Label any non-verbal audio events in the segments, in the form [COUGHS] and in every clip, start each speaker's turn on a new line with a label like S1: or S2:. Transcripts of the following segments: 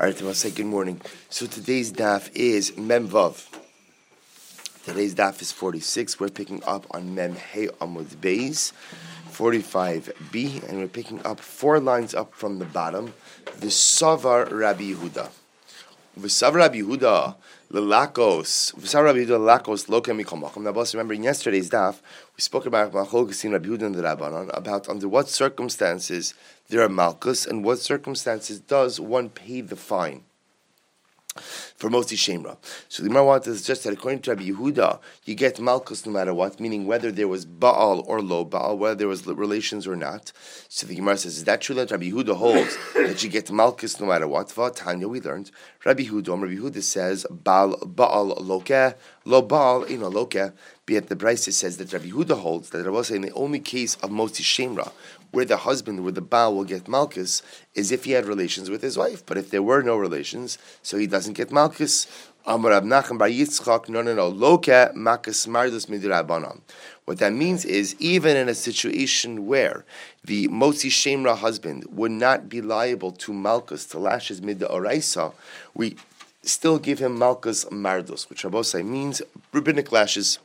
S1: All right, I'll say good morning. So today's daf is Mem Vav. Today's daf is 46. We're picking up on Mem Hey Amud Beis, 45b, and we're picking up four lines up from the bottom. The Savar Rabbi Yehuda. Savar Rabbi Yehuda. V'sar Rabbi Yehuda Mikol. Now, boss, remember in yesterday's daf, we spoke about Machol Gesin Rabbi Yehuda and the Rabbanon, about under what circumstances there are malchus, and what circumstances does one pay the fine for Motzi Shemra. So the Gemara wants to suggest that according to Rabbi Yehuda, you get Malchus no matter what, meaning whether there was Baal or low Baal, whether there was relations or not. So the Gemara says, is that true that Rabbi Yehuda holds [COUGHS] that you get Malchus no matter what? Tanya, we learned. Rabbi Yehuda, Rabbi Yehuda says, Baal, Baal loke, lo Baal, you know, loke. Yet the Brisa says that Rabbi Yehuda holds that Rabbi in the only case of Motzi Shemra, where the husband, where the Baal will get Malchus, is if he had relations with his wife. But if there were no relations, so he doesn't get Malchus. Amar Nachman Bar Yitzchak, no, no, no, loke makas mardus. What that means is, even in a situation where the Motzi Shemra husband would not be liable to Malchus, to lash his midda oraisa, we still give him Malchus mardus, which Rabbosai means rabbinic lashes.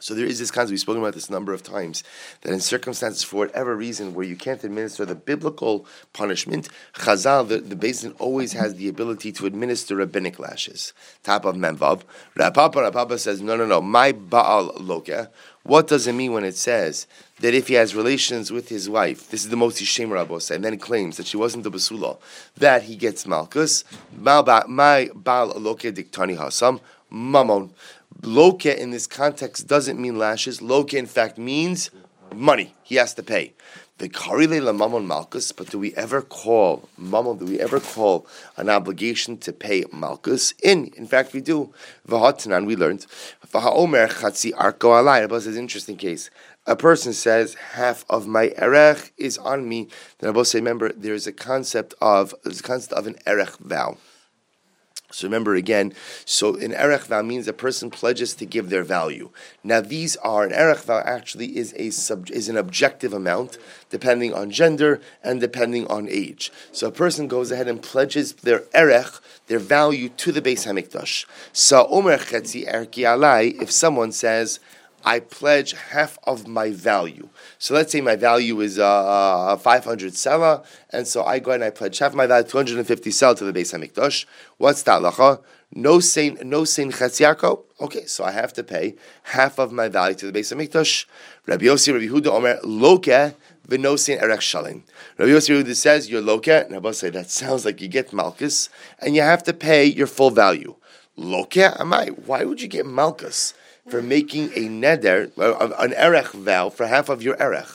S1: So there is this concept, we've spoken about this number of times, that in circumstances, for whatever reason, where you can't administer the biblical punishment, Chazal, the, the Bezdin always has the ability to administer rabbinic lashes. Top of Memvav. Rapapa, Rapapa says, no, no, no, my Baal Loke. What does it mean when it says that if he has relations with his wife, this is the most Yishem Rabbos, and then claims that she wasn't the Basula, that he gets Malchus, my Baal Loke Diktani Hasam, Mammon. Loke in this context doesn't mean lashes. Loke, in fact, means money. He has to pay. The karile la mamon malchus, but do we ever call mamon? Do we ever call an obligation to pay malchus? In in fact, we do. V'hatanan we learned. V'haomer chatzi arko alay. Rabbi says interesting case. A person says half of my erech is on me. Then Rabbi say, remember, there is a concept of there's a concept of an erech vow. So remember again, so an erech vow means a person pledges to give their value. Now these are an erech vow actually is a sub, is an objective amount depending on gender and depending on age. So a person goes ahead and pledges their erech, their value to the Beis Hamikdash. So omer chetzi erki alai, if someone says I pledge half of my value. So let's say my value is uh, 500 sela, and so I go and I pledge half my value, 250 sela to the Beis Hamikdash. What's that lacha? No sein, no sein chetziarko. Okay, so I have to pay half of my value to the Beis Hamikdash. Rabbi Yossi, Rabbi Huda, Omer, loke v'no sein erech shalim. Rabbi Yossi Huda says you're loke, and Rabbi say that sounds like you get malchus, and you have to pay your full value. Loke, am I? Why would you get malchus? For making a neder, an erech vow for half of your erech.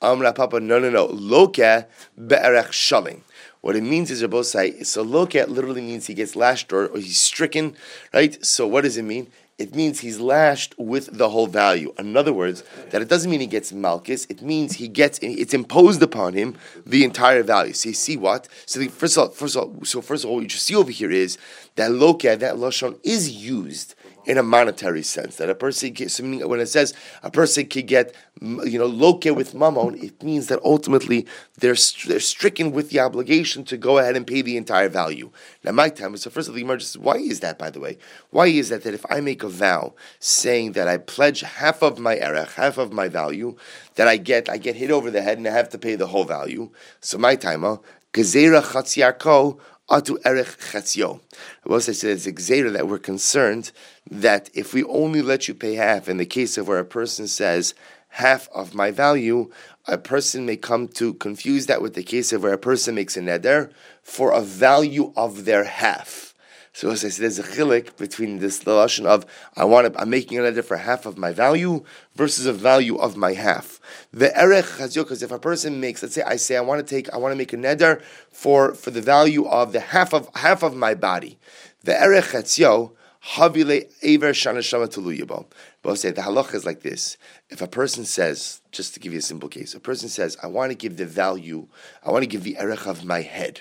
S1: Amra Papa, no, no, no. Loke be'erech shalim. What it means is Rabbi say, so loke literally means he gets lashed or, or he's stricken, right? So what does it mean? It means he's lashed with the whole value. In other words, that it doesn't mean he gets malchus. It means he gets it's imposed upon him the entire value. So you see what? So the, first of all, first of all, so first of all, what you see over here is that loke, that lashon is used in a monetary sense. That a person, can, when it says a person can get, you know, loke with mammon, it means that ultimately they're, they're stricken with the obligation to go ahead and pay the entire value. Now, my time, is so first of all, the why is that, by the way? Why is that that if I make a vow saying that I pledge half of my erech, half of my value, that I get, I get hit over the head and I have to pay the whole value. So my timer, gezerah chatziarko atu erech chatzio. I say it's exera that we're concerned that if we only let you pay half, in the case of where a person says half of my value, a person may come to confuse that with the case of where a person makes a neder for a value of their half. So as I said, there's a chilik between this lashon of I want to, I'm making a neder for half of my value versus a value of my half. The erech chazio, because if a person makes, let's say I say I want to take, I want to make a neder for for the value of the half of half of my body. The erech chazio havile aver shana shama tuluyabo. But say the halacha is like this: if a person says, just to give you a simple case, a person says, I want to give the value, I want to give the erech of my head.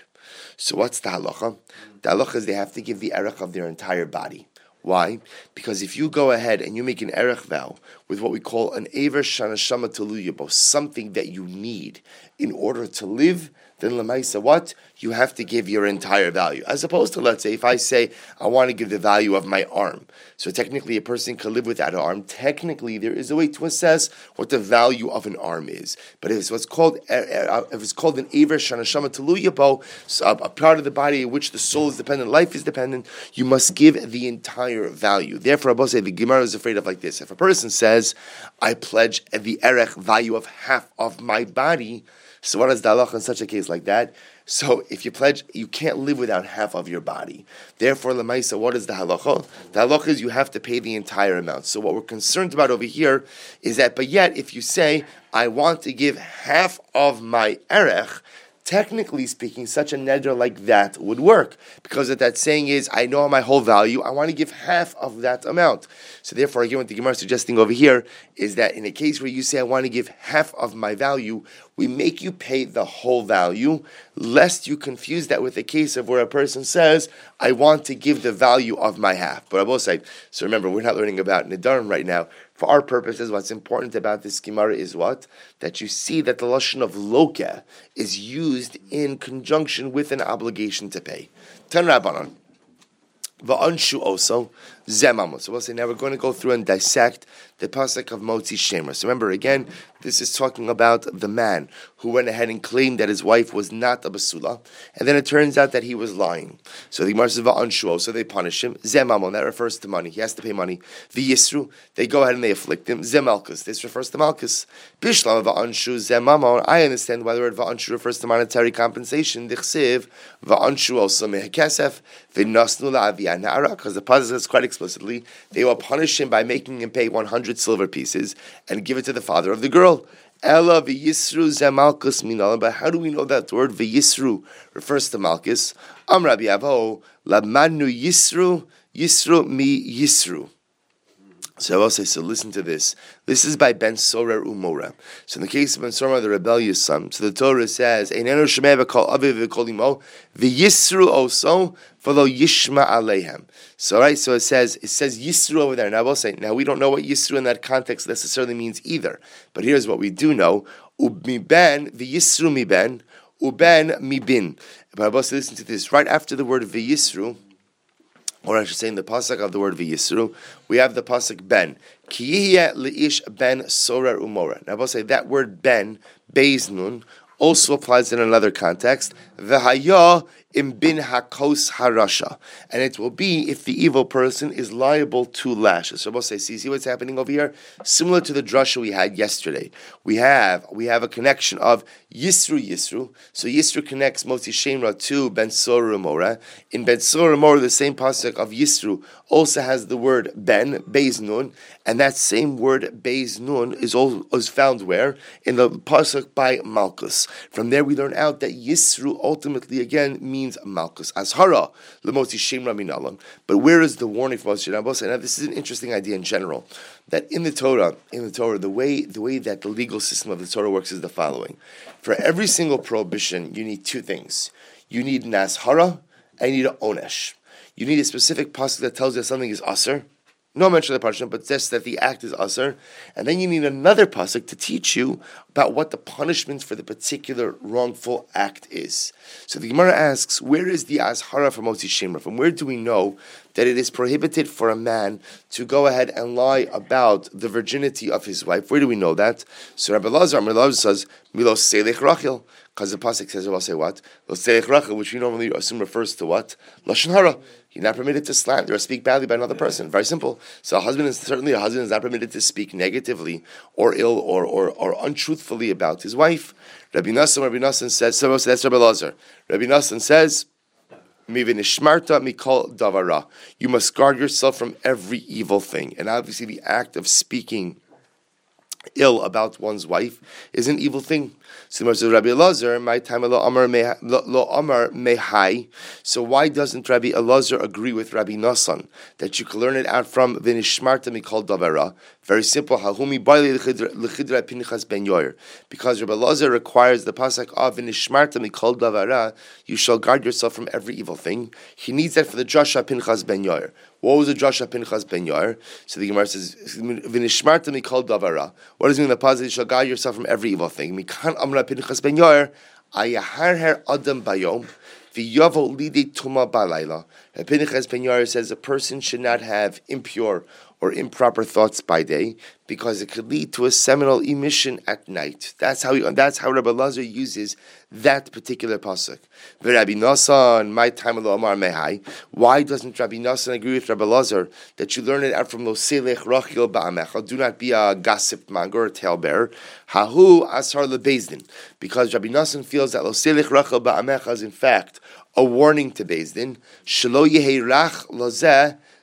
S1: So what's the halacha? The halacha is they have to give the erech of their entire body. Why? Because if you go ahead and you make an erech vow with what we call an aver shana shama teluyabo, something that you need in order to live, then lemaisa, what you have to give your entire value, as opposed to let's say if I say I want to give the value of my arm. So technically, a person can live without an arm. Technically, there is a way to assess what the value of an arm is. But if it's what's called uh, uh, if it's called an aver shanashama teluyabo, a part of the body in which the soul is dependent, life is dependent, you must give the entire value. Therefore, Abba say the Gemara is afraid of like this: if a person says, "I pledge the erech value of half of my body," so what is the halacha in such a case like that? So if you pledge, you can't live without half of your body. Therefore, lemaisa, what is the halacha? The halacha is you have to pay the entire amount. So what we're concerned about over here is that, but yet, if you say, I want to give half of my erech, technically speaking, such a neder like that would work because what that saying is, I know my whole value, I want to give half of that amount. So therefore, again, what the Gemara is suggesting over here is that in a case where you say, I want to give half of my value, we make you pay the whole value, lest you confuse that with a case of where a person says, I want to give the value of my half. But I will say, so remember, we're not learning about Nidarim right now. For our purposes, what's important about this Gemara is what? That you see that the Lashon of Loka is used in conjunction with an obligation to pay. Ten Rabbanon. Va'anshu also zemamos. So we'll say now we're going to go through and dissect the pasuk of Motzi Shemer. So remember again, this is talking about the man who went ahead and claimed that his wife was not a basula, and then it turns out that he was lying. So the Gemara says va'anshu, so they punish him. Zemamon that refers to money. He has to pay money. V'yisru they go ahead and they afflict him. Zemalkus this refers to malchus. Bishlam va'anshu zemamon. I understand why the word va'anshu refers to monetary compensation. Dichsiv va'anshu also mehekesef v'nasnu la'aviyah because the pasuk says quite explicitly they will punish him by making him pay one hundred hundred silver pieces and give it to the father of the girl. Ella v'yisru zemalkus minala. But how do we know that word v'yisru refers to malchus? Am Rabbi Avo lamanu yisru yisru mi yisru. So I will say, so listen to this. This is by Ben Sorer Umora. So in the case of Ben Sorer, the rebellious son, so the Torah says, Einenu shemei v'kol aviv v'kol imo, v'yisru also, v'lo yishma alehem. So right, so it says, it says yisru over there. Now I will say, now we don't know what yisru in that context necessarily means either. But here's what we do know. Ubi ben, v'yisru mi ben, uben mi bin. But I will say, listen to this. Right after the word v'yisru, or I should say in the pasuk of the word v'yisru, we have the pasuk ben. Kiyeh leish ben sorer umora. Now I will say that word ben, beznun, also applies in another context. V'haya im bin hakos harasha, and it will be if the evil person is liable to lashes. So we'll say, see, see what's happening over here? Similar to the drasha we had yesterday. We have we have a connection of Yisru Yisru. So Yisru connects Motzi Shemra to Ben Mora. In Ben Mora, the same pasuk of Yisru also has the word Ben, Beis Nun, and that same word Beis Nun is, all, is found where? In the pasuk by Malchus. From there we learn out that Yisru ultimately again means Malchus. Azhara, Lemoti Shemra Minalam. But where is the warning for Motzi Shemra? And now this is an interesting idea in general. That in the Torah, in the Torah, the way the way that the legal system of the Torah works is the following. For every single prohibition, you need two things. You need an azhara and you need an onesh. You need a specific pasuk that tells you something is aser, no mention of the punishment, but just that the act is usher. And then you need another pasuk to teach you about what the punishment for the particular wrongful act is. So the Gemara asks, where is the azhara from Motzi Shemra? From where do we know that it is prohibited for a man to go ahead and lie about the virginity of his wife? Where do we know that? So Rabbi Lazar, Rabbi Lazar says, Milos Selech Rachel. Because the pasuk says, "I'll say what?" Which we normally assume refers to what lashon hara. You're not permitted to slander or speak badly by another person. Very simple. So a husband is certainly a husband is not permitted to speak negatively or ill or, or, or untruthfully about his wife. Rabbi Nassan, Rabbi Nassan says, so that's Rabbi Lazar. Rabbi Nassan says. You must guard yourself from every evil thing. And obviously the act of speaking ill about one's wife is an evil thing. Similar to Rabbi Elazar, my time lo amar mehai. So why doesn't Rabbi Elazar agree with Rabbi Nassan that you can learn it out from v'nishmarta mikol davara? Very simple. Hahumi pinchas ben. Because Rabbi Elazar requires the pasuk of v'nishmarta mikol davara. You shall guard yourself from every evil thing. He needs that for the Joshua Pinchas ben Yair. What was the Joshua Pinchas ben Yair? So the Gemara says, "V'nishmarta mikol davara." What does it mean? The positive you shall guide yourself from every evil thing. Mikan amra Pinchas ben Yair. Ayaharher Adam Bayom, V'yavo Lidi Tuma Balayla. Pinchas Ben Yair says a person should not have impure or improper thoughts by day because it could lead to a seminal emission at night. That's how he, that's how Rabbi Lazar uses that particular pasuk. Rabbi Nassan, my time of Omar Mehai. Why doesn't Rabbi Nassan agree with Rabbi Lazar that you learn it out from Lo Selech Rachil Ba'amecha? Do not be a gossip monger or talebearer. Hahu Asar Lebezdin. Because Rabbi Nassan feels that Lo Selech Rachil Ba'amecha is in fact a warning to Bezdin. Shelo Yehei Rach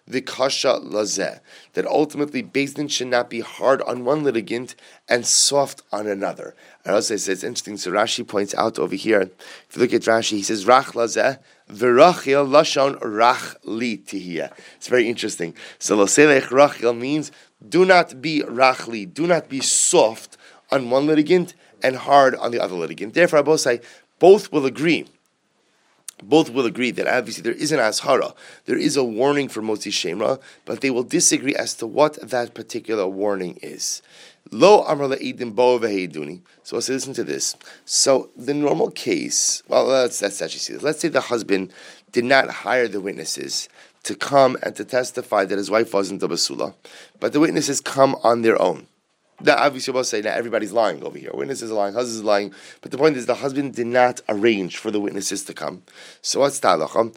S1: Lozeh vikasha lazeh, that ultimately Bezdin should not be hard on one litigant and soft on another. I also say it's interesting. So Rashi points out over here. If you look at Rashi, he says rach lazeh v'rachil lashon rach li tihia. It's very interesting. So loselech rachil means do not be rachli, do not be soft on one litigant and hard on the other litigant. Therefore, I both say both will agree both will agree that obviously there is an azhara, there is a warning for Motzi Shemra, but they will disagree as to what that particular warning is. Lo le'idim bo. So let's listen to this. So the normal case, well, let's, let's actually see this. Let's say the husband did not hire the witnesses to come and to testify that his wife wasn't a basula, but the witnesses come on their own. That obviously will say that everybody's lying over here. Witnesses are lying, husbands is lying. But the point is the husband did not arrange for the witnesses to come. So what's talacha?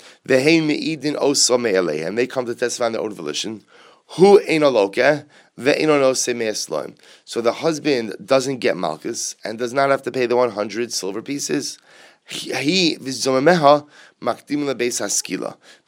S1: And they come to testify on their own volition. Who ain't a So the husband doesn't get malchus and does not have to pay the 100 silver pieces. He.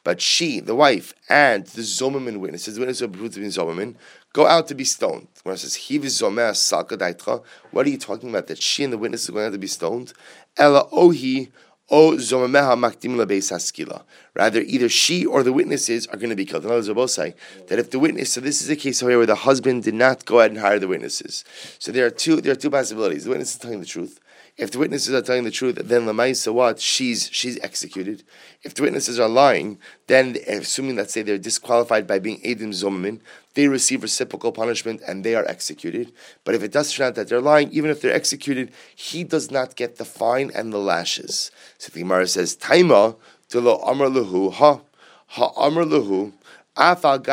S1: But she, the wife, and the zomamin witnesses, the witnesses of zomamin, go out to be stoned. When it says he what are you talking about? That she and the witnesses are going out to be stoned? Ella ohi o zomameha makdim haskila. Rather, either she or the witnesses are going to be killed. In other words, say that if the witness, so this is a case here where the husband did not go ahead and hire the witnesses. So there are two, there are two possibilities. The witness is telling the truth. If the witnesses are telling the truth, then the lemaisa what she's she's executed. If the witnesses are lying, then assuming that say they're disqualified by being edim zomin, they receive reciprocal punishment and they are executed. But if it does turn out that they're lying, even if they're executed, he does not get the fine and the lashes. So the Gemara says, "Taima lo amar luhu ha ha amar luhu." So both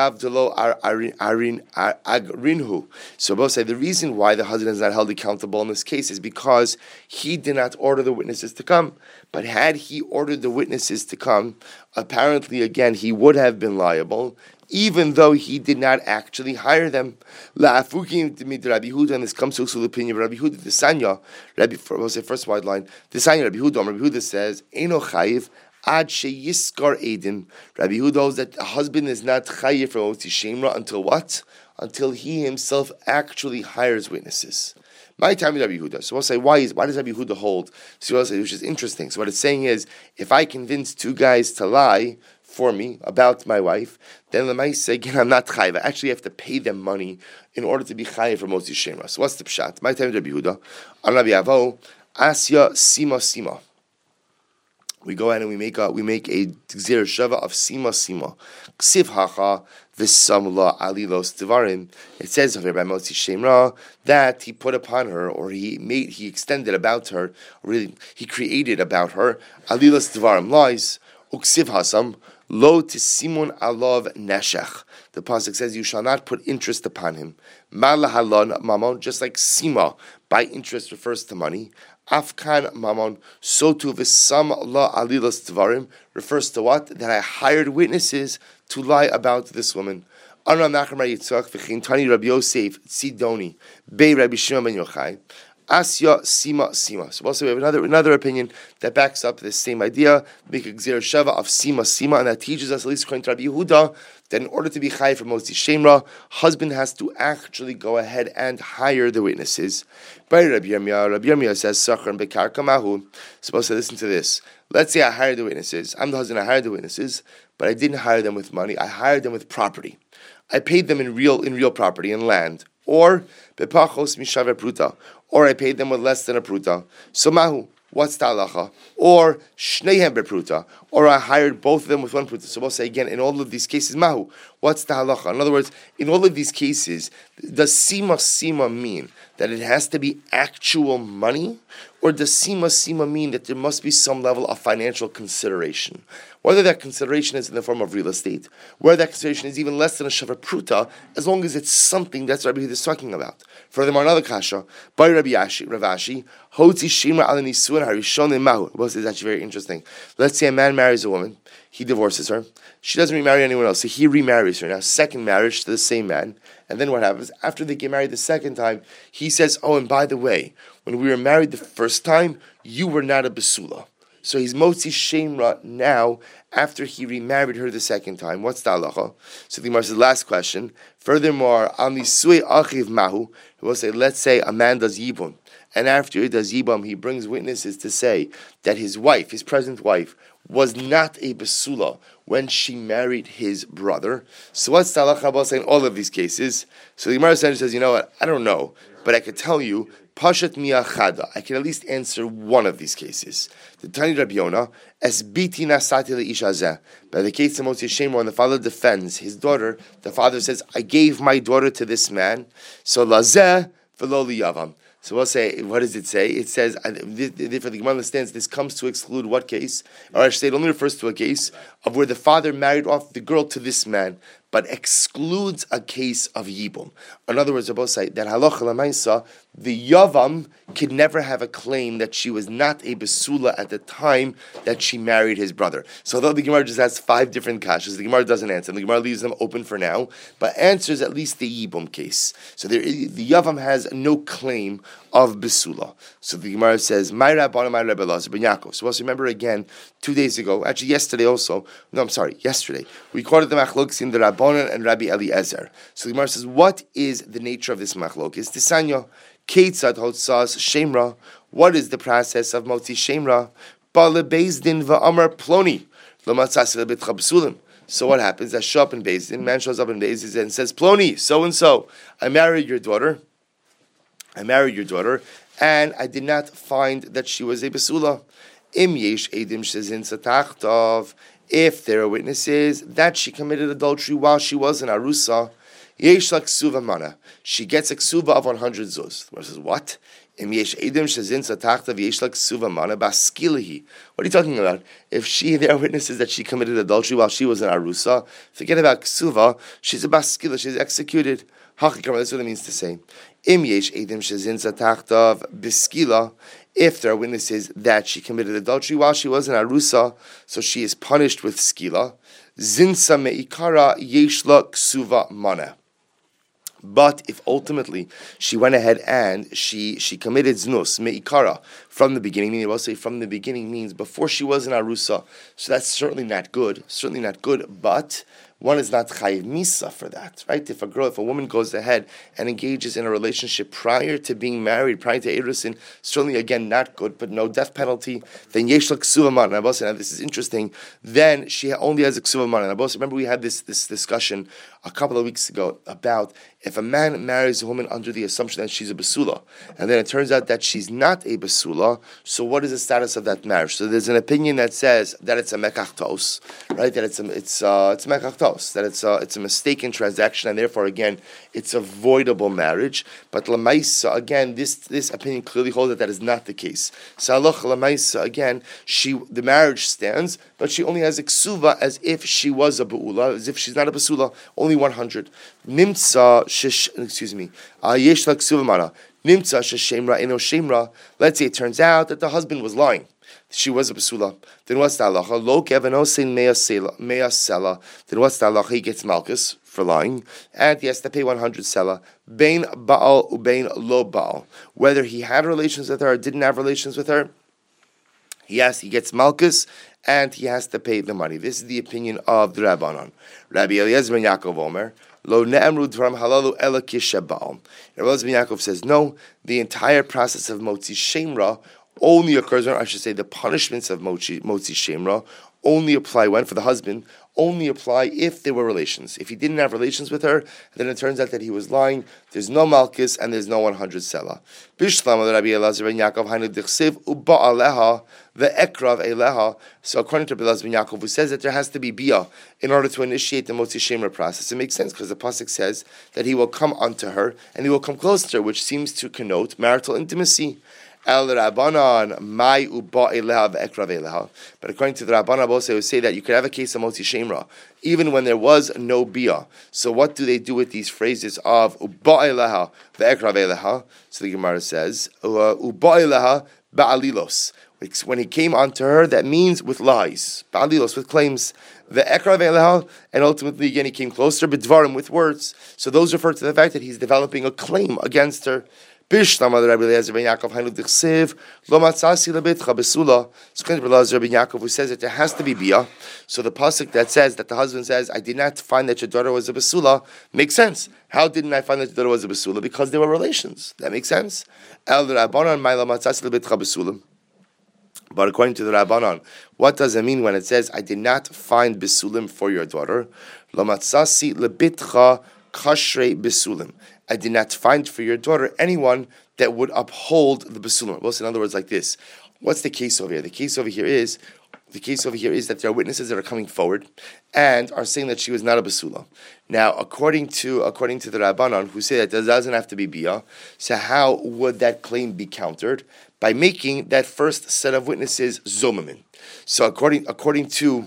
S1: say the reason why the husband is not held accountable in this case is because he did not order the witnesses to come. But had he ordered the witnesses to come, apparently again he would have been liable, even though he did not actually hire them. And this comes to the opinion of Rabbi Huda, the Sanya, Rabbi, we'll say first wide line, the Sanya Rabbi Huda, Rabbi Huda says, Ad sheyiskar edim. Rabbi Yehuda holds that the husband is not chayiv for oti shemra until what? Until he himself actually hires witnesses. My time is Rabbi Yehuda. So we'll say, why is why does Rabbi Yehuda hold? So we'll say, which is interesting. So what it's saying is, if I convince two guys to lie for me about my wife, then the say, again, I'm not chayiv. I actually have to pay them money in order to be chayiv for Motzi Shemra. So what's the pshat? My time is Rabbi Yehuda. On Rabbi Avo, Asya Sima Sima we go ahead and we make a we make a gzir shava of sima sima ksiv hacha v'samla alilos devarim. It says over by Motzi Shemra that he put upon her, or he made, he extended about her, really he created about her alilos devarim lies uksiv hasam lo tisimon alav neshech. The pasuk says, "You shall not put interest upon him." Malahalon mamon, just like sima by interest refers to money. Afkan Mamon, so to Visam La Alilas Tvarim refers to what? That I hired witnesses to lie about this woman. Rabbi Yosef Rabbi Shimon Ben Yochai Asya Sima Sima. So also we have another another opinion that backs up this same idea. Make a Shava of Sima Sima, and that teaches us, at least according to Rabbi Yehuda, that in order to be Chai for Motzi Shemra, husband has to actually go ahead and hire the witnesses. By Rabbi Yirmiyah, Rabbi Yirmiyah says, Sachar Bekar Kamahu. Supposed to listen to this. Let's say I hired the witnesses. I'm the husband, I hired the witnesses, but I didn't hire them with money. I hired them with property. I paid them in real in real property in land. Or bepachos mishaver pruta, or I paid them with less than a pruta. So mahu, what's the halacha? Or shnehem bepruta, or I hired both of them with one pruta. So we'll say again, in all of these cases, mahu, what's the halacha? In other words, in all of these cases, does sima sima mean that it has to be actual money, Or does sima sima mean that there must be some level of financial consideration? Whether that consideration is in the form of real estate, whether that consideration is even less than a shavar pruta, as long as it's something that's Rabbi is talking about. Furthermore, another kasha by Rabbi Yashi, Ravashi, Hotzi Shima al Nisuin Harishon Mahu. This is actually very interesting. Let's say a man marries a woman, he divorces her, she doesn't remarry anyone else, so he remarries her. Now, second marriage to the same man, and then what happens after they get married the second time? He says, "Oh, and by the way, when we were married the first time, you were not a basula." So he's motzi shemra now after he remarried her the second time. What's the halacha? So the Gemara says, last question. Furthermore, on the sui achiv mahu, he will say, let's say a man does yibum, and after he does yibum, he brings witnesses to say that his wife, his present wife, was not a basula when she married his brother. So what's the halacha about saying all of these cases? So the Gemara says, you know what? I don't know, but I could tell you Pashat miachada. I can at least answer one of these cases. The Tani Rabbi Yonah, es biti nasati leishazeh. By the case of Motzi Shemer, when the father defends his daughter, the father says, "I gave my daughter to this man." So lazeh v'lo liyavam. So we'll say, what does it say? It says, therefore the Gemara understands this comes to exclude what case? Or I say, it only refers to a case of where the father married off the girl to this man but excludes a case of yibum. In other words, both say that halacha lamaisa, the yavam could never have a claim that she was not a besula at the time that she married his brother. So although the Gemara just has five different kashas, the Gemara doesn't answer. The Gemara leaves them open for now, but answers at least the yibum case. So there, the yavam has no claim of besula. So the Gemara says, "My rabbanim, my Rebbe Lazar ben Yaakov." So let's remember again, two days ago, actually yesterday also. No, I'm sorry, yesterday we quoted the machloks in the Rabbi Rabbanan and Rabbi Eliezer. So the Gemara says, what is the nature of this machlok? Is Tisanya, Ketzad Hotzas Shemra. What is the process of Motzi Shemra? Bala Bezdin Va'amar Ploni. So what happens? I show up in Bezdin, man shows up in Bezdin and says, Ploni, so and so, I married your daughter. I married your daughter, and I did not find that she was a Basula. Im yesh edim shezin satachtov if there are witnesses that she committed adultery while she was in Arusa, yesh ksuva mana. She gets a ksuva of 100 zuz. The says, what? What are you talking about? If she, there are witnesses that she committed adultery while she was in Arusa, forget about ksuva, she's a baskila, she's executed. That's what it means to say. Im yesh biskila, if there are witnesses that she committed adultery while she was in Arusa, so she is punished with skila. Zinsa meikara yeshla ksuva mana. But if ultimately she went ahead and she she committed znus meikara from the beginning, meaning we'll say from the beginning means before she was in arusa, so that's certainly not good, certainly not good. But one is not chayiv misa for that, right? If a girl, if a woman goes ahead and engages in a relationship prior to being married, prior to erusin, certainly again not good, but no death penalty. Then yesh ksuvaman. And now this is interesting. Then she only has a ksuvaman. And remember we had this this discussion a couple of weeks ago about if a man marries a woman under the assumption that she's a basula, and then it turns out that she's not a basula, so what is the status of that marriage? So there's an opinion that says that it's a mekachtos, right? That it's a, it's uh, it's mekachtos, that it's a, it's a mistaken transaction, and therefore again it's a voidable marriage. But lamaisa again, this this opinion clearly holds that that is not the case. Salach lamaisa again, she the marriage stands, but she only has a as if she was a beula, as if she's not a basula, only one hundred. Nimtza shish, excuse me, uh, yesh mana. Nimtza sheshemra eno shemra. Let's say it turns out that the husband was lying. She was a basula. Then what's the halacha? Lo kevanosin mea sela. Then what's the halacha? He gets malchus for lying, and he has to pay 100 sela. Bain baal ubain lo baal. Whether he had relations with her or didn't have relations with her, yes, he gets malchus, and he has to pay the money. This is the opinion of the Rabbanon. Rabbi Eliezer ben Yaakov Omer, Lo ne'emru dvaram halalu ela kishabal. Rabbi Yaakov says, no, the entire process of motzi shemra only occurs, or I should say, the punishments of motzi, motzi shemra only apply when for the husband only apply if there were relations. If he didn't have relations with her, then it turns out that he was lying. There's no malchus and there's no 100 sela. Bishlam Rabbi Elazar ben Yaakov hainu uba aleha ve'ekrav eleha. So according to Rabbi Elazar ben Yaakov, who says that there has to be bia in order to initiate the motzi shemer process, it makes sense because the pasuk says that he will come unto her and he will come close to her, which seems to connote marital intimacy. El Rabbanon. But according to the Rabbanon, also would say that you could have a case of motzi shemra, even when there was no bia. So what do they do with these phrases of uba eleha ve'ekrav eleha? So the Gemara says, ba'alilos. When he came onto her, that means with lies. Ba'alilos, with claims. The Ekra and ultimately again he came closer, Bidvarim, with words. So those refer to the fact that he's developing a claim against her. Bishlam ad Rabbi Eliezer ben Yaakov Hainu Dichsev Lo Matzasi Lebitcha Besula. So Rabbi Eliezer ben Yaakov who says that there has to be bia. So the pasuk that says that the husband says, "I did not find that your daughter was a besula," makes sense. How didn't I find that your daughter was a besula? Because there were relations. That makes sense. El Rabbanon Ma'ila Matzasi Lebitcha Besula. But according to the Rabbanon, what does it mean when it says, I did not find bisulim for your daughter? Lamatsasi lebitcha kashre bisulim. I did not find for your daughter anyone that would uphold the bisulim. Well, in other words, like this. What's the case over here? The case over here is the case over here is that there are witnesses that are coming forward and are saying that she was not a basula. Now, according to according to the Rabbanon, who say that there doesn't have to be bia, so how would that claim be countered? by making that first set of witnesses zomamin. So according according to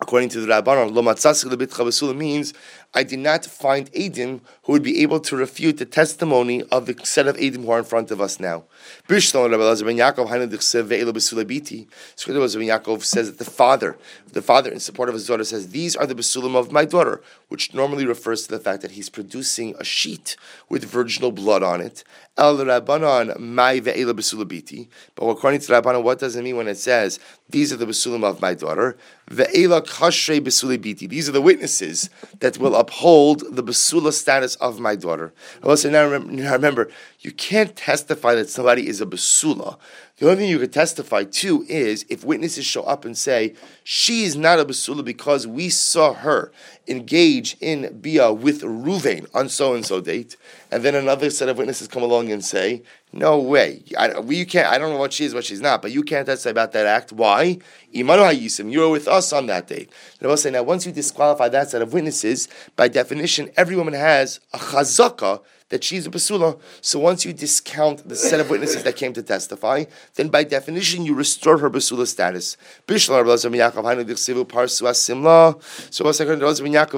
S1: according to the Rabbanon, lo matzasi means I did not find Adim who would be able to refute the testimony of the set of Adim who are in front of us now. Bishlam Rabbi Elazar ben Yaakov says that the father, the father in support of his daughter says, these are the basulim of my daughter, which normally refers to the fact that he's producing a sheet with virginal blood on it. El Rabbanon. But according to Rabbanon, what does it mean when it says, these are the basulim of my daughter? These are the witnesses that will uphold the basula status of my daughter. I also, now remember, now remember, you can't testify that somebody is a basula. The only thing you could testify to is if witnesses show up and say she is not a basula because we saw her engage in bia with Ruvain on so and so date, and then another set of witnesses come along and say, "No way, I, we can't. I don't know what she is, what she's not, but you can't testify about that act. Why? Imanu hayisim, you were with us on that date." And I will say now, once you disqualify that set of witnesses, by definition, every woman has a chazaka that she's a basula. So once you discount the set of witnesses that came to testify, then by definition you restore her basula status. So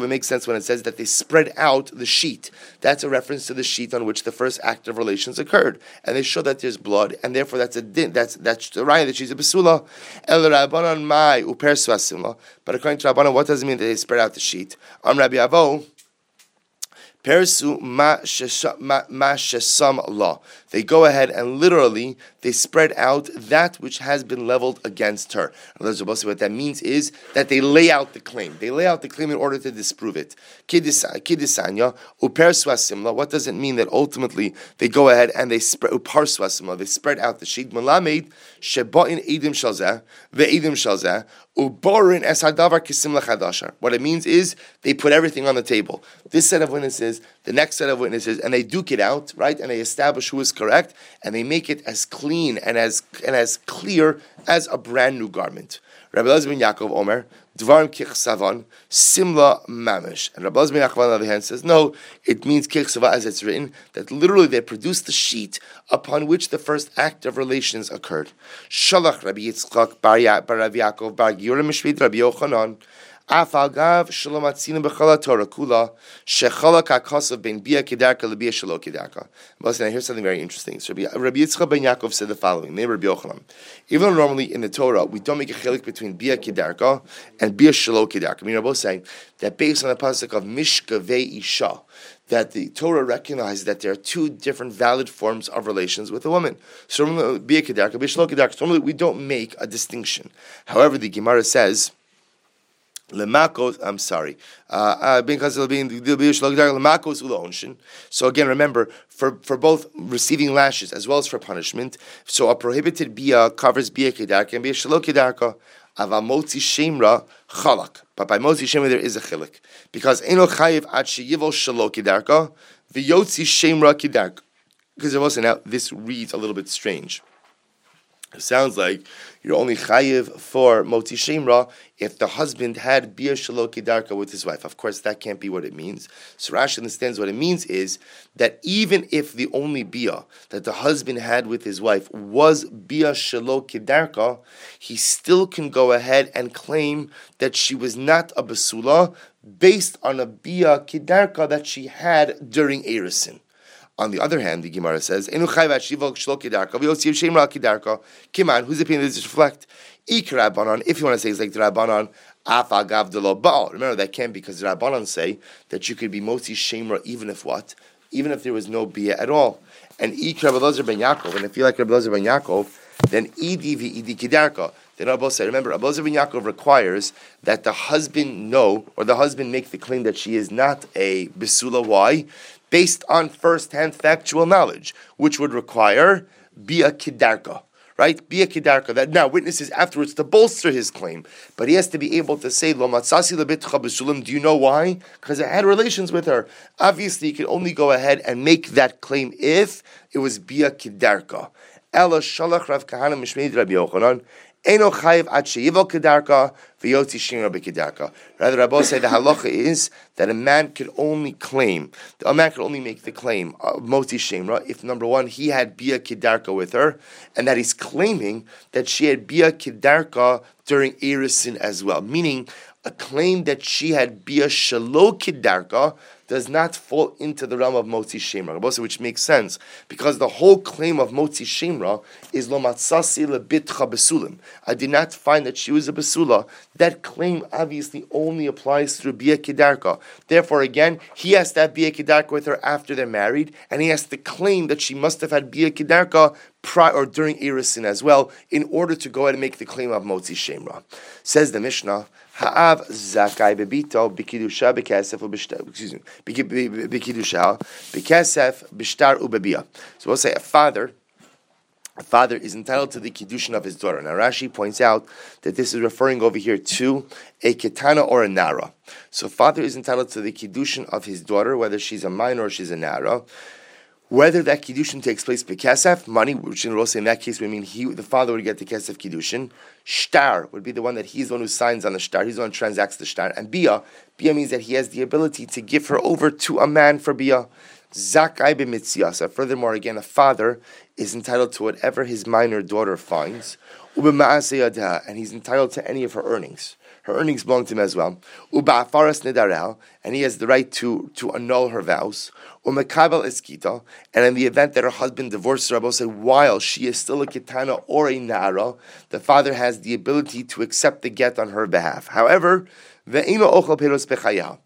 S1: it makes sense when it says that they spread out the sheet. That's a reference to the sheet on which the first act of relations occurred, and they show that there's blood, and therefore that's a din. That's that's the raya that she's a basula. But according to Rabbanon, what does it mean that they spread out the sheet? I'm Rabbi Avo. Ma shesam. They go ahead and literally they spread out that which has been leveled against her. What that means is that they lay out the claim. They lay out the claim in order to disprove it. What does it mean that ultimately they go ahead and they spread? They spread out the sheet. Malamed shebain edim shalzeh ve'edim shalzeh uborin es hadavar kisim. What it means is they put everything on the table. This set of witnesses, the next set of witnesses, and they duke it out, right? And they establish who is correct, and they make it as clean and as and as clear as a brand new garment. Rabbi Elazar ben Yaakov Omer, Dvarim kich savan, simla mamish. And Rabbi Elazar ben Yaakov on the other hand says, no, it means kich Savon, as it's written, that literally they produced the sheet upon which the first act of relations occurred. Shalach Rabbi Yitzchak bar Rabbi Yaakov bar Giora Mishvid Rabbi Yochanan, Afalgav shalom atzinim b'chala Torah kula shechala kakasav ben bia kedarka lebia shalo kedarka. Listen, here's something very interesting. So Rabbi Yitzchak ben Yaakov said the following. Name Rabbi Yochanan. Even though normally in the Torah we don't make a chilik between bia and bia shalo kedarka. I mean, both saying that based on the pasuk of mishkavei isha, that the Torah recognizes that there are two different valid forms of relations with a woman. So. Normally we don't make a distinction. However, the Gemara says Lemakos, I'm sorry. Uh, uh, so again, remember, for, for both receiving lashes as well as for punishment, so a prohibited bia covers bia kedarka and bia shalok kedarka. Avamotzi shemra chalak. But by motzi shemra there is a chilik. Because eno chayiv ad sheyivol shalok kedarka, v'yotzi shemra kedarka. Because also now this reads a little bit strange. It sounds like you're only chayiv for moti shemra if the husband had bia shaloki darka with his wife. Of course, that can't be what it means. So Rashi understands what it means is that even if the only bia that the husband had with his wife was bia shaloki darka, he still can go ahead and claim that she was not a basula based on a bia kidarka that she had during Erisin. On the other hand, the Gemara says, "Enu chayvat shivok shlo kidarka v'yosiv shemra kidarka." Kiman, whose opinion does this reflect? If you want to say it's like the Rabbanon. Remember that can't because the Rabbanon say that you could be mostly shemra even if what, even if there was no bia at all. And ik ben Yaakov, and if you like Rabbi ben Yaakov, then idi v'idi. Then Rabbi said, remember, Rabbi ben Yaakov requires that the husband know or the husband make the claim that she is not a besula. Why? Based on first-hand factual knowledge, which would require bia kidarka, right? Bia kidarka. That now witnesses afterwards to bolster his claim, but he has to be able to say lo matzasi lebitcha Do you know why? Because I had relations with her. Obviously, you can only go ahead and make that claim if it was bia kidarka. Ella shalach Rav Kahana mishmeid Rabbi Yochanan. Rather, Rabbi said the halacha is that a man could only claim, a man could only make the claim of moti shemra if number one he had bia kedarka with her, and that he's claiming that she had bia kedarka during erisin as well, meaning a claim that she had bia shalo kedarka does not fall into the realm of Motzi Shemra, which makes sense because the whole claim of Motzi Shemra is Lo Matzasi Lebitcha Besulim. I did not find that she was a Besula. That claim obviously only applies through Bia Kedarka. Therefore, again, he has to have Bia Kedarka with her after they're married, and he has to claim that she must have had Bia Kedarka prior or during Erisin as well, in order to go ahead and make the claim of Motzi Shemra. Says the Mishnah, Ha'av zakai bebito b'kidusha b'kesef u'b'shtar. Excuse me, u'bebia. So we'll say a father. A father is entitled to the kiddushin of his daughter. Now Rashi points out that this is referring over here to a ketana or a nara. So father is entitled to the kiddushin of his daughter, whether she's a minor or she's a nara. Whether that kiddushin takes place bekesef, money, which in in that case would mean he, the father would get the kesef kiddushin. Shtar would be the one that he's the one who signs on the shtar. He's the one who transacts the shtar. And bia, bia means that he has the ability to give her over to a man for bia. Zakai b'mitziasa. Furthermore, again, a father is entitled to whatever his minor daughter finds. And he's entitled to any of her earnings. Her earnings belong to him as well. Uba afaras nedarel, And he has the right to, to annul her vows umekabel eskita, and in the event that her husband divorces her, say while she is still a kitana or a nara, the father has the ability to accept the get on her behalf. However, ve'ino ochel peros bechaya.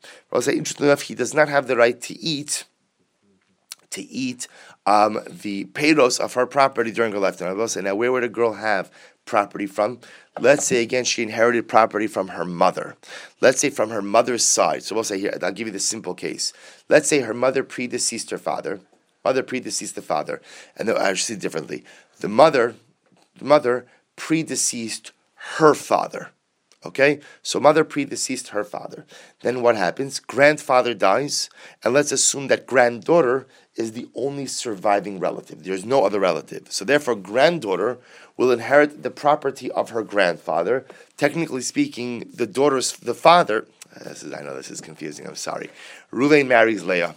S1: say interesting enough, he does not have the right to eat to eat um, the payros of her property during her lifetime. I will say, now where would a girl have property from? Let's say again she inherited property from her mother. Let's say from her mother's side. So we'll say here, I'll give you the simple case. Let's say her mother predeceased her father. Mother predeceased the father. And I should say differently. The mother, the mother predeceased her father. Okay? So mother predeceased her father. Then what happens? Grandfather dies, and let's assume that granddaughter is the only surviving relative. There's no other relative. So therefore, granddaughter will inherit the property of her grandfather. Technically speaking, the daughter's the father. Uh, this is, I know this is confusing. I'm sorry. Ruvain marries Leah.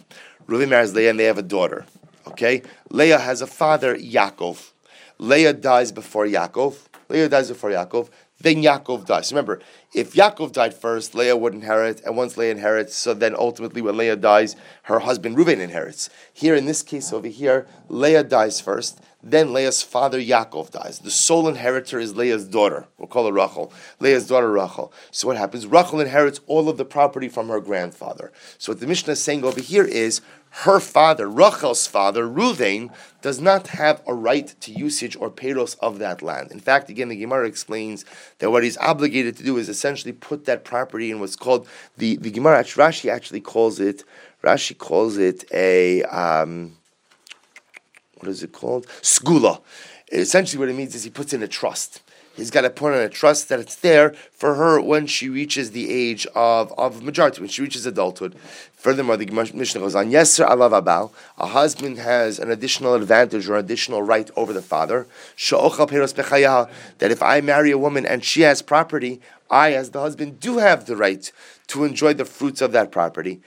S1: Ruvain marries Leah, and they have a daughter. Okay, Leah has a father, Yaakov. Leah dies before Yaakov. Leah dies before Yaakov. Then Yaakov dies. Remember, if Yaakov died first, Leah would inherit, and once Leah inherits, so then ultimately when Leah dies, her husband Reuben inherits. Here in this case over here, Leah dies first, then Leah's father Yaakov dies. The sole inheritor is Leah's daughter. We'll call her Rachel. Leah's daughter Rachel. So what happens? Rachel inherits all of the property from her grandfather. So what the Mishnah is saying over here is her father, Rachel's father, Ruvain, does not have a right to usage or payros of that land. In fact, again, the Gemara explains that what he's obligated to do is essentially put that property in what's called the the Gemara. Rashi actually calls it. Rashi calls it a. Um, what is it called? Skula. Essentially, what it means is he puts in a trust. He's got to put on a trust that it's there for her when she reaches the age of, of majority, when she reaches adulthood. Furthermore, the Mishnah goes on, Yes, sir, Allah Abal, a husband has an additional advantage or additional right over the father. That if I marry a woman and she has property, I, as the husband, do have the right to enjoy the fruits of that property.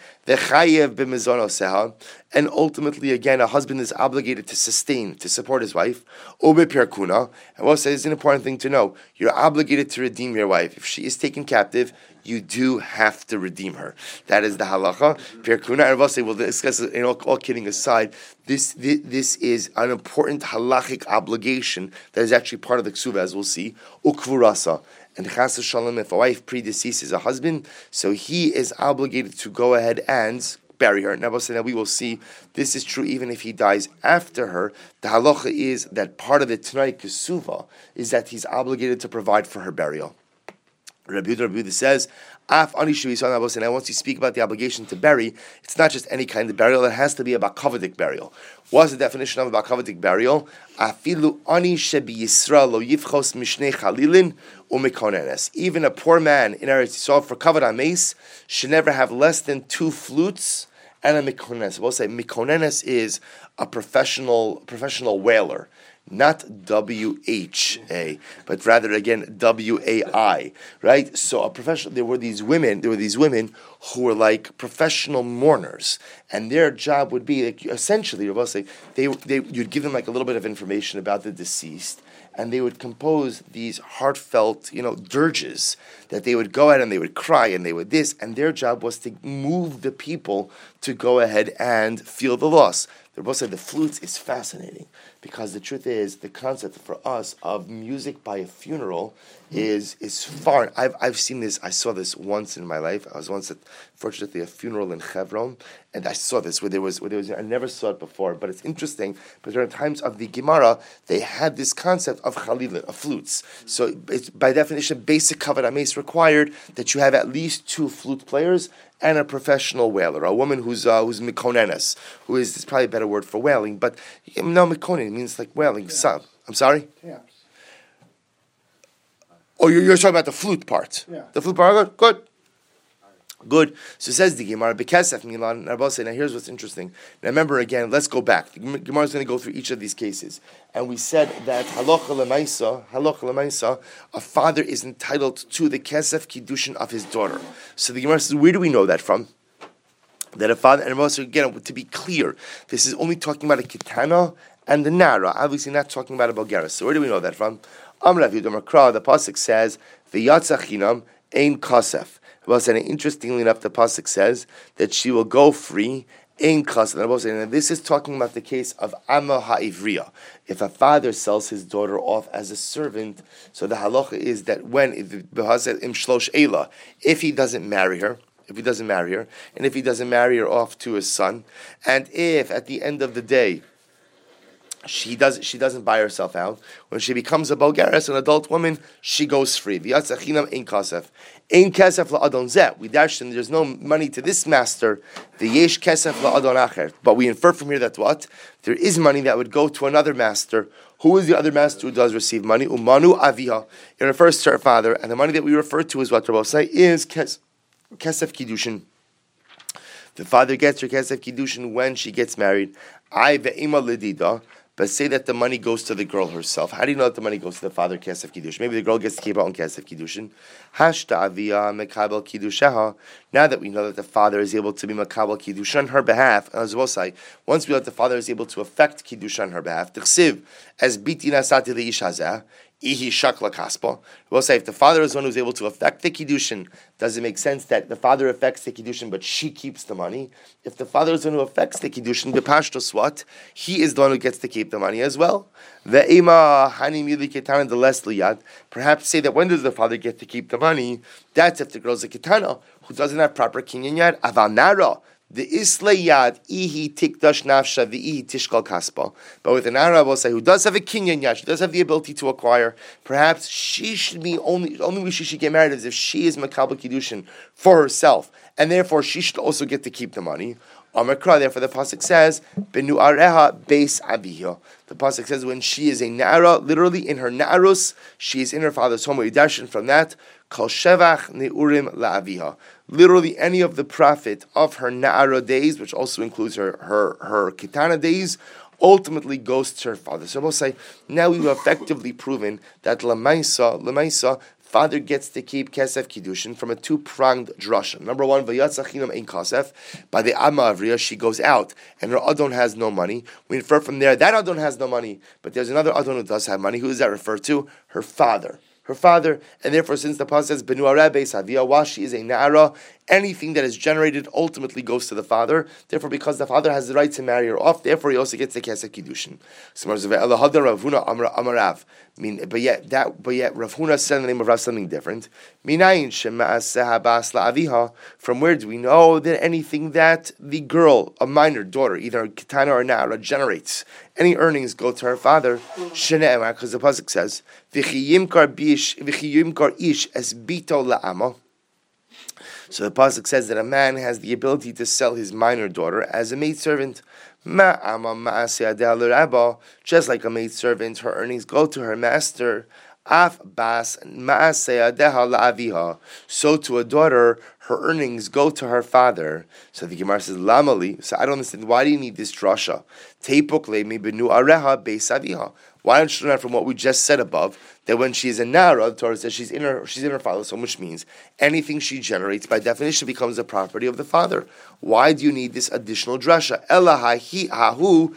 S1: And ultimately, again, a husband is obligated to sustain, to support his wife. And we'll say it's an important thing to know. You're obligated to redeem your wife. If she is taken captive, you do have to redeem her. That is the halacha. Pirkuna and say we'll discuss it. In all, all kidding aside, this, this, this is an important halachic obligation that is actually part of the ksuva, as we'll see. Ukvurasa. And chas shalom, if a wife predeceases a husband, so he is obligated to go ahead and bury her. Now, now we will see this is true even if he dies after her. The halacha is that part of the Tanai Kesuva is that he's obligated to provide for her burial. Rabbi Yehuda says, And once you speak about the obligation to bury, it's not just any kind of burial, it has to be a bakavadik burial. What's the definition of a bakavadik burial? Afilu ani Yisrael lo yifchos mishnei chalilin umikonenes. Even a poor man in Eretz Yisrael for kavod ames should never have less than two flutes and a mikonenes. We'll say mikonenes is a professional professional wailer not W H A, but rather again W A I, right? So a professional. There were these women. There were these women who were like professional mourners, and their job would be like, essentially, they, they you'd give them like a little bit of information about the deceased, and they would compose these heartfelt, you know, dirges that they would go out and they would cry and they would this, and their job was to move the people to go ahead and feel the loss. The Rebbe said the flutes is fascinating because the truth is the concept for us of music by a funeral is is far. I've I've seen this. I saw this once in my life. I was once at fortunately a funeral in Hebron, and I saw this where there was where there was. I never saw it before, but it's interesting. But during times of the Gemara, they had this concept of chalilin, of flutes. So it's by definition, basic kavod required that you have at least two flute players and a professional wailer, a woman who's uh, who's mikonenes, who is, is probably a better word for wailing, but no mikonen means like wailing. Some, I'm sorry. Oh, you're, you're talking about the flute part.
S2: Yeah.
S1: The flute part. Good. Good. So says the Gemara, Bekesef Milan Narbose. Now here's what's interesting. Now remember again, let's go back. The Gemara is going to go through each of these cases. And we said that halacha lemaisa, halacha lemaisa, a father is entitled to the kesef kiddushin of his daughter. So the Gemara says, where do we know that from? That a father, and also again, to be clear, this is only talking about a kitana and the nara, obviously not talking about a bulgaris. So where do we know that from? Amrav Yudam the pasuk says, "V'yatzachinam ein kasef." Well, and interestingly enough, the pasuk says that she will go free in kasef. And this is talking about the case of Amma Ha'ivriya. If a father sells his daughter off as a servant, so the halacha is that when if he doesn't marry her, if he doesn't marry her, and if he doesn't marry her off to his son, and if at the end of the day she does she doesn't buy herself out. When she becomes a Bulgaris, an adult woman, she goes free. V'yatzachinam in kasef. In kesef la'adon zeh. We dash and there's no money to this master. The yesh kesef la'adon acher. But we infer from here that what? There is money that would go to another master. Who is the other master who does receive money? Umanu aviha. It refers to her father. And the money that we refer to is what Rabbi say is kes, kesef kiddushin. The father gets her kesef kiddushin when she gets married. I ve'ima ledida but say that the money goes to the girl herself. How do you know that the money goes to the father, Kesef Kiddush? Maybe the girl gets to keep her own Kesef Kiddushin. Mekabel. Now that we know that the father is able to be mekabel Kiddush on her behalf, as well say, once we know that the father is able to affect Kiddush on her behalf, Tichsiv, as biti nasati leishazeh, Ihi shakla kaspa. We'll say if the father is one who's able to affect the kiddushin, does it make sense that the father affects the kiddushin, but she keeps the money? If the father is one who affects the kiddushin, the pashtos what? He is the one who gets to keep the money as well. The ema hani ketan the less liyad. Perhaps say that when does the father get to keep the money? That's if the girl's a ketana who doesn't have proper kinyan yet. Avanara the islayad ihi tikdash nafsha ihi tishkal kaspa. But with a nara, will say who does have a kinyan yad, she does have the ability to acquire. Perhaps she should be only only way she should get married is if she is makabel kiddushin for herself, and therefore she should also get to keep the money. Amakra, therefore the Pasuk says, Benu Areha Beis Aviha. The Pasuk says when she is a Na'ara, literally in her Na'arus, she is in her father's home. We darshan from that, Kal Shevach Neurim La'aviha. Literally any of the profit of her Na'ara days, which also includes her, her, her Kitana days, ultimately goes to her father. So we'll say, now we've effectively proven that Lamaisa, Lamaisa, father gets to keep kesef kiddushin from a two-pronged drasha. Number one, v'yatzachinam ein kasef. By the amma avriya, she goes out, and her adon has no money. We infer from there that adon has no money, but there's another adon who does have money. Who does that refer to? Her father her father, and therefore, since the pasuk says Benu Arabe Savia, while she is a Nara, anything that is generated ultimately goes to the father. Therefore, because the father has the right to marry her off, therefore he also gets the kesef kiddushin. But yet that, but yet Rav Huna said in the name of Rav something different. From where do we know that anything that the girl, a minor daughter, either a katana or nara, generates, any earnings go to her father? Because the pasuk says, ish es bito la'ama." So the pasuk says that a man has the ability to sell his minor daughter as a maidservant. Just like a maidservant, her earnings go to her master. Af bas So to a daughter, her earnings go to her father. So the Gemara says, Lamali. So I don't understand. Why do you need this drasha? Why don't you learn from what we just said above that when she is a nara, the Torah says she's in her she's in her father's home, which means anything she generates by definition becomes the property of the father. Why do you need this additional drasha? Ela hahi hahu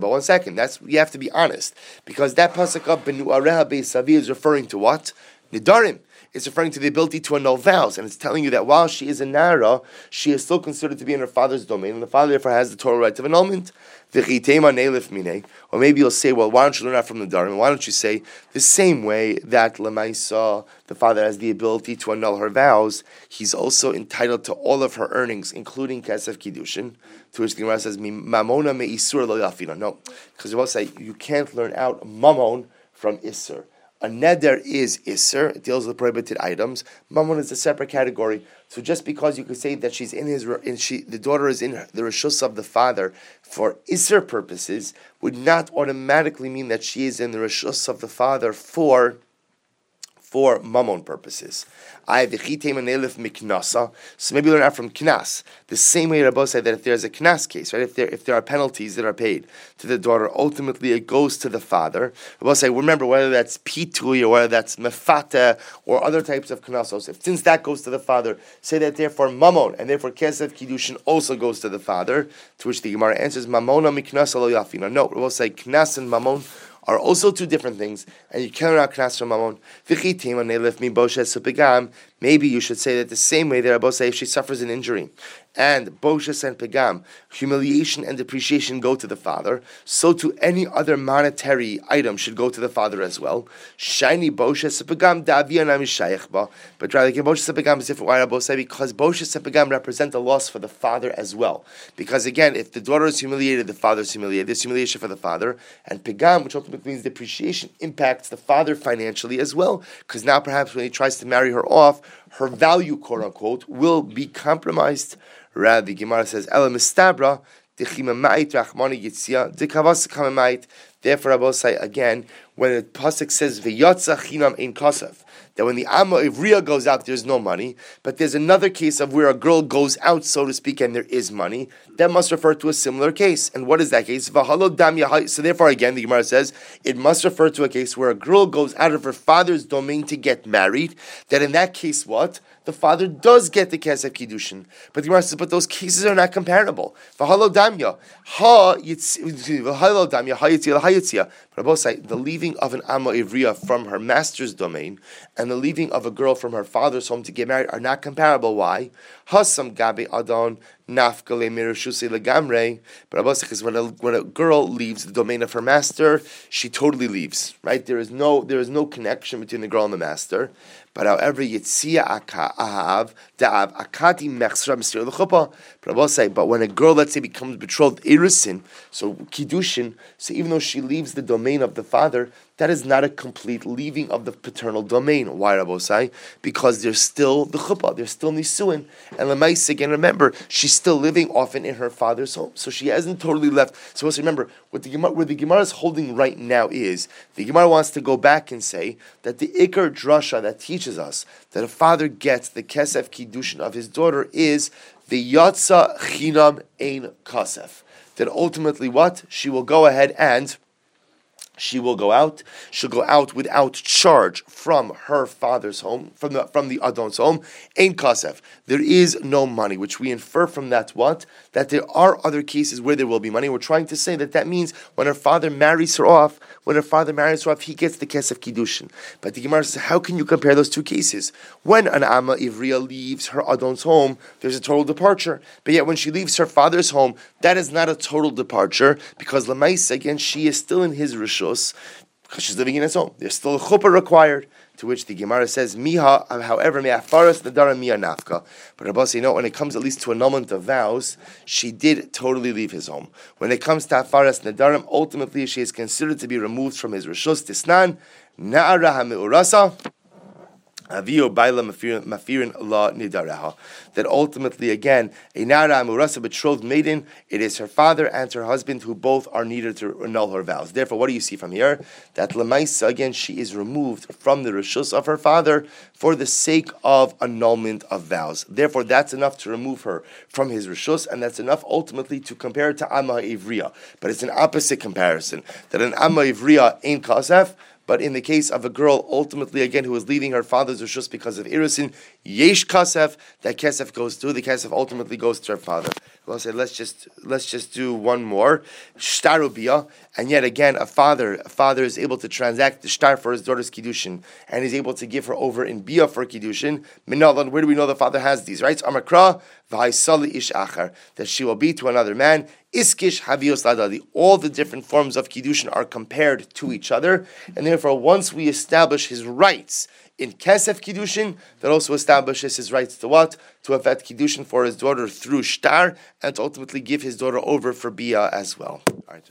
S1: But one second, that's you have to be honest because that pasuk of benu areha beisavi is referring to what nidarim. It's referring to the ability to annul vows, and it's telling you that while she is a nara, she is still considered to be in her father's domain, and the father therefore has the Torah right of annulment. Or maybe you'll say, well, why don't you learn that from the Dharam? Why don't you say the same way that Lamaisa, the father has the ability to annul her vows, he's also entitled to all of her earnings, including Kesef Kiddushin, to which the Gemara says, Mamona me isur lo. No, because you will say you can't learn out Mamon from Isur. A neder is iser; it deals with prohibited items. Mammon is a separate category. So just because you could say that she's in his, in she, the daughter is in the rishus of the father for iser purposes, would not automatically mean that she is in the rishus of the father for for mammon purposes. I miknasa. So maybe learn out from knas. The same way Rabbi said that if there's a knas case, right? If there if there are penalties that are paid to the daughter, ultimately it goes to the father. Rabbi say, remember whether that's pitui or whether that's mefata or other types of knasos. If since that goes to the father, say that therefore mammon and therefore kesef kiddushin also goes to the father. To which the Gemara answers, mamona miknasa lo yafina. No, Rabbi say knas and mammon are also two different things, and you cannot knas from mamon. V'chitim when they lift me boshes begam. Maybe you should say that the same way that Rabbi say if she suffers an injury, and boshes and pegam, humiliation and depreciation go to the father, so to any other monetary item should go to the father as well. Shiny boshes and pegam davianam but rather boshes and pegam is different. Why Rabbi say because boshes and pegam represent a loss for the father as well. Because again, if the daughter is humiliated, the father is humiliated. There's humiliation for the father, and pegam, which ultimately means depreciation, impacts the father financially as well. Because now perhaps when he tries to marry her off, her value, quote unquote, will be compromised. The Gemara says, Ela mistabra, Therefore, I will say again, when the pasuk says v'yatza chinam ein kasav, that when the amma ivriya goes out, there's no money. But there's another case of where a girl goes out, so to speak, and there is money. That must refer to a similar case. And what is that case? So therefore, again, the Gemara says it must refer to a case where a girl goes out of her father's domain to get married. That in that case, what? The father does get the kesef kiddushin. But the Gemara says, but those cases are not comparable. V'halo damya, ha v'halo damya, ha the leaving of an amma ivriya from her master's domain and the leaving of a girl from her father's home to get married are not comparable. Why? Hasam gabe adon nafkale mirushuse legamre. But Rabbi says when a when a girl leaves the domain of her master, she totally leaves. Right? There is no there is no connection between the girl and the master. But however, Yitzia Ahav, Da'av, Akati Mechsra Mr. L'chuppah. But say, but when a girl, let's say, becomes betrothed Irisin, so Kiddushin, so even though she leaves the domain of the father, that is not a complete leaving of the paternal domain. Why, Rabosai? Because there's still the chuppah, there's still nisuin. And Lemais, again, remember, she's still living often in her father's home. So she hasn't totally left. So let's remember, what the Gemara, where the Gemara is holding right now is, the Gemara wants to go back and say that the Iker Drasha that teaches us that a father gets the Kesef Kiddushin of his daughter is the Yatsa Chinam Ein Kasef. That ultimately what? She will go ahead and she will go out. She'll go out without charge from her father's home, from the from the Adon's home. Ein kasef. There is no money, which we infer from that what that there are other cases where there will be money. We're trying to say that that means when her father marries her off, when her father marries her off, he gets the kesef kiddushin. But the Gemara says, how can you compare those two cases? When an amma ivriya leaves her Adon's home, there's a total departure. But yet when she leaves her father's home, that is not a total departure because lemaisa again she is still in his rishon because she's living in his home. There's still a chuppah required. To which the Gemara says, Miha, however, me'afaras nadara miya nafka. But Rabbi you know, when it comes at least to annulment of vows, she did totally leave his home. When it comes to afaras nadarim, ultimately she is considered to be removed from his rishus tisnan, na'ara ha'me'urasa, That ultimately, again, a Nara Amurasa betrothed maiden, it is her father and her husband who both are needed to annul her vows. Therefore, what do you see from here? That Lemaisa, again, she is removed from the Rishus of her father for the sake of annulment of vows. Therefore, that's enough to remove her from his Rishus, and that's enough ultimately to compare it to Amma Ivriya. But it's an opposite comparison. That an Amma Ivriya ain't Kasef, but in the case of a girl, ultimately again, who is leaving her father's rishus because of irisin, yesh kasef, that kasef goes to the kasef ultimately goes to her father. Well, said, let's just let's just do one more shtarubia, and yet again, a father a father is able to transact the shtar for his daughter's kiddushin, and is able to give her over in bia for kiddushin. Minalan, where do we know the father has these? rights? Amakra v'haisali ish achar that she will be to another man. Iskish havios ladali. All the different forms of kiddushin are compared to each other, and therefore, once we establish his rights in Kesef Kiddushin that also establishes his rights to what? To effect Kiddushin for his daughter through Shtar and to ultimately give his daughter over for Bia as well. All right,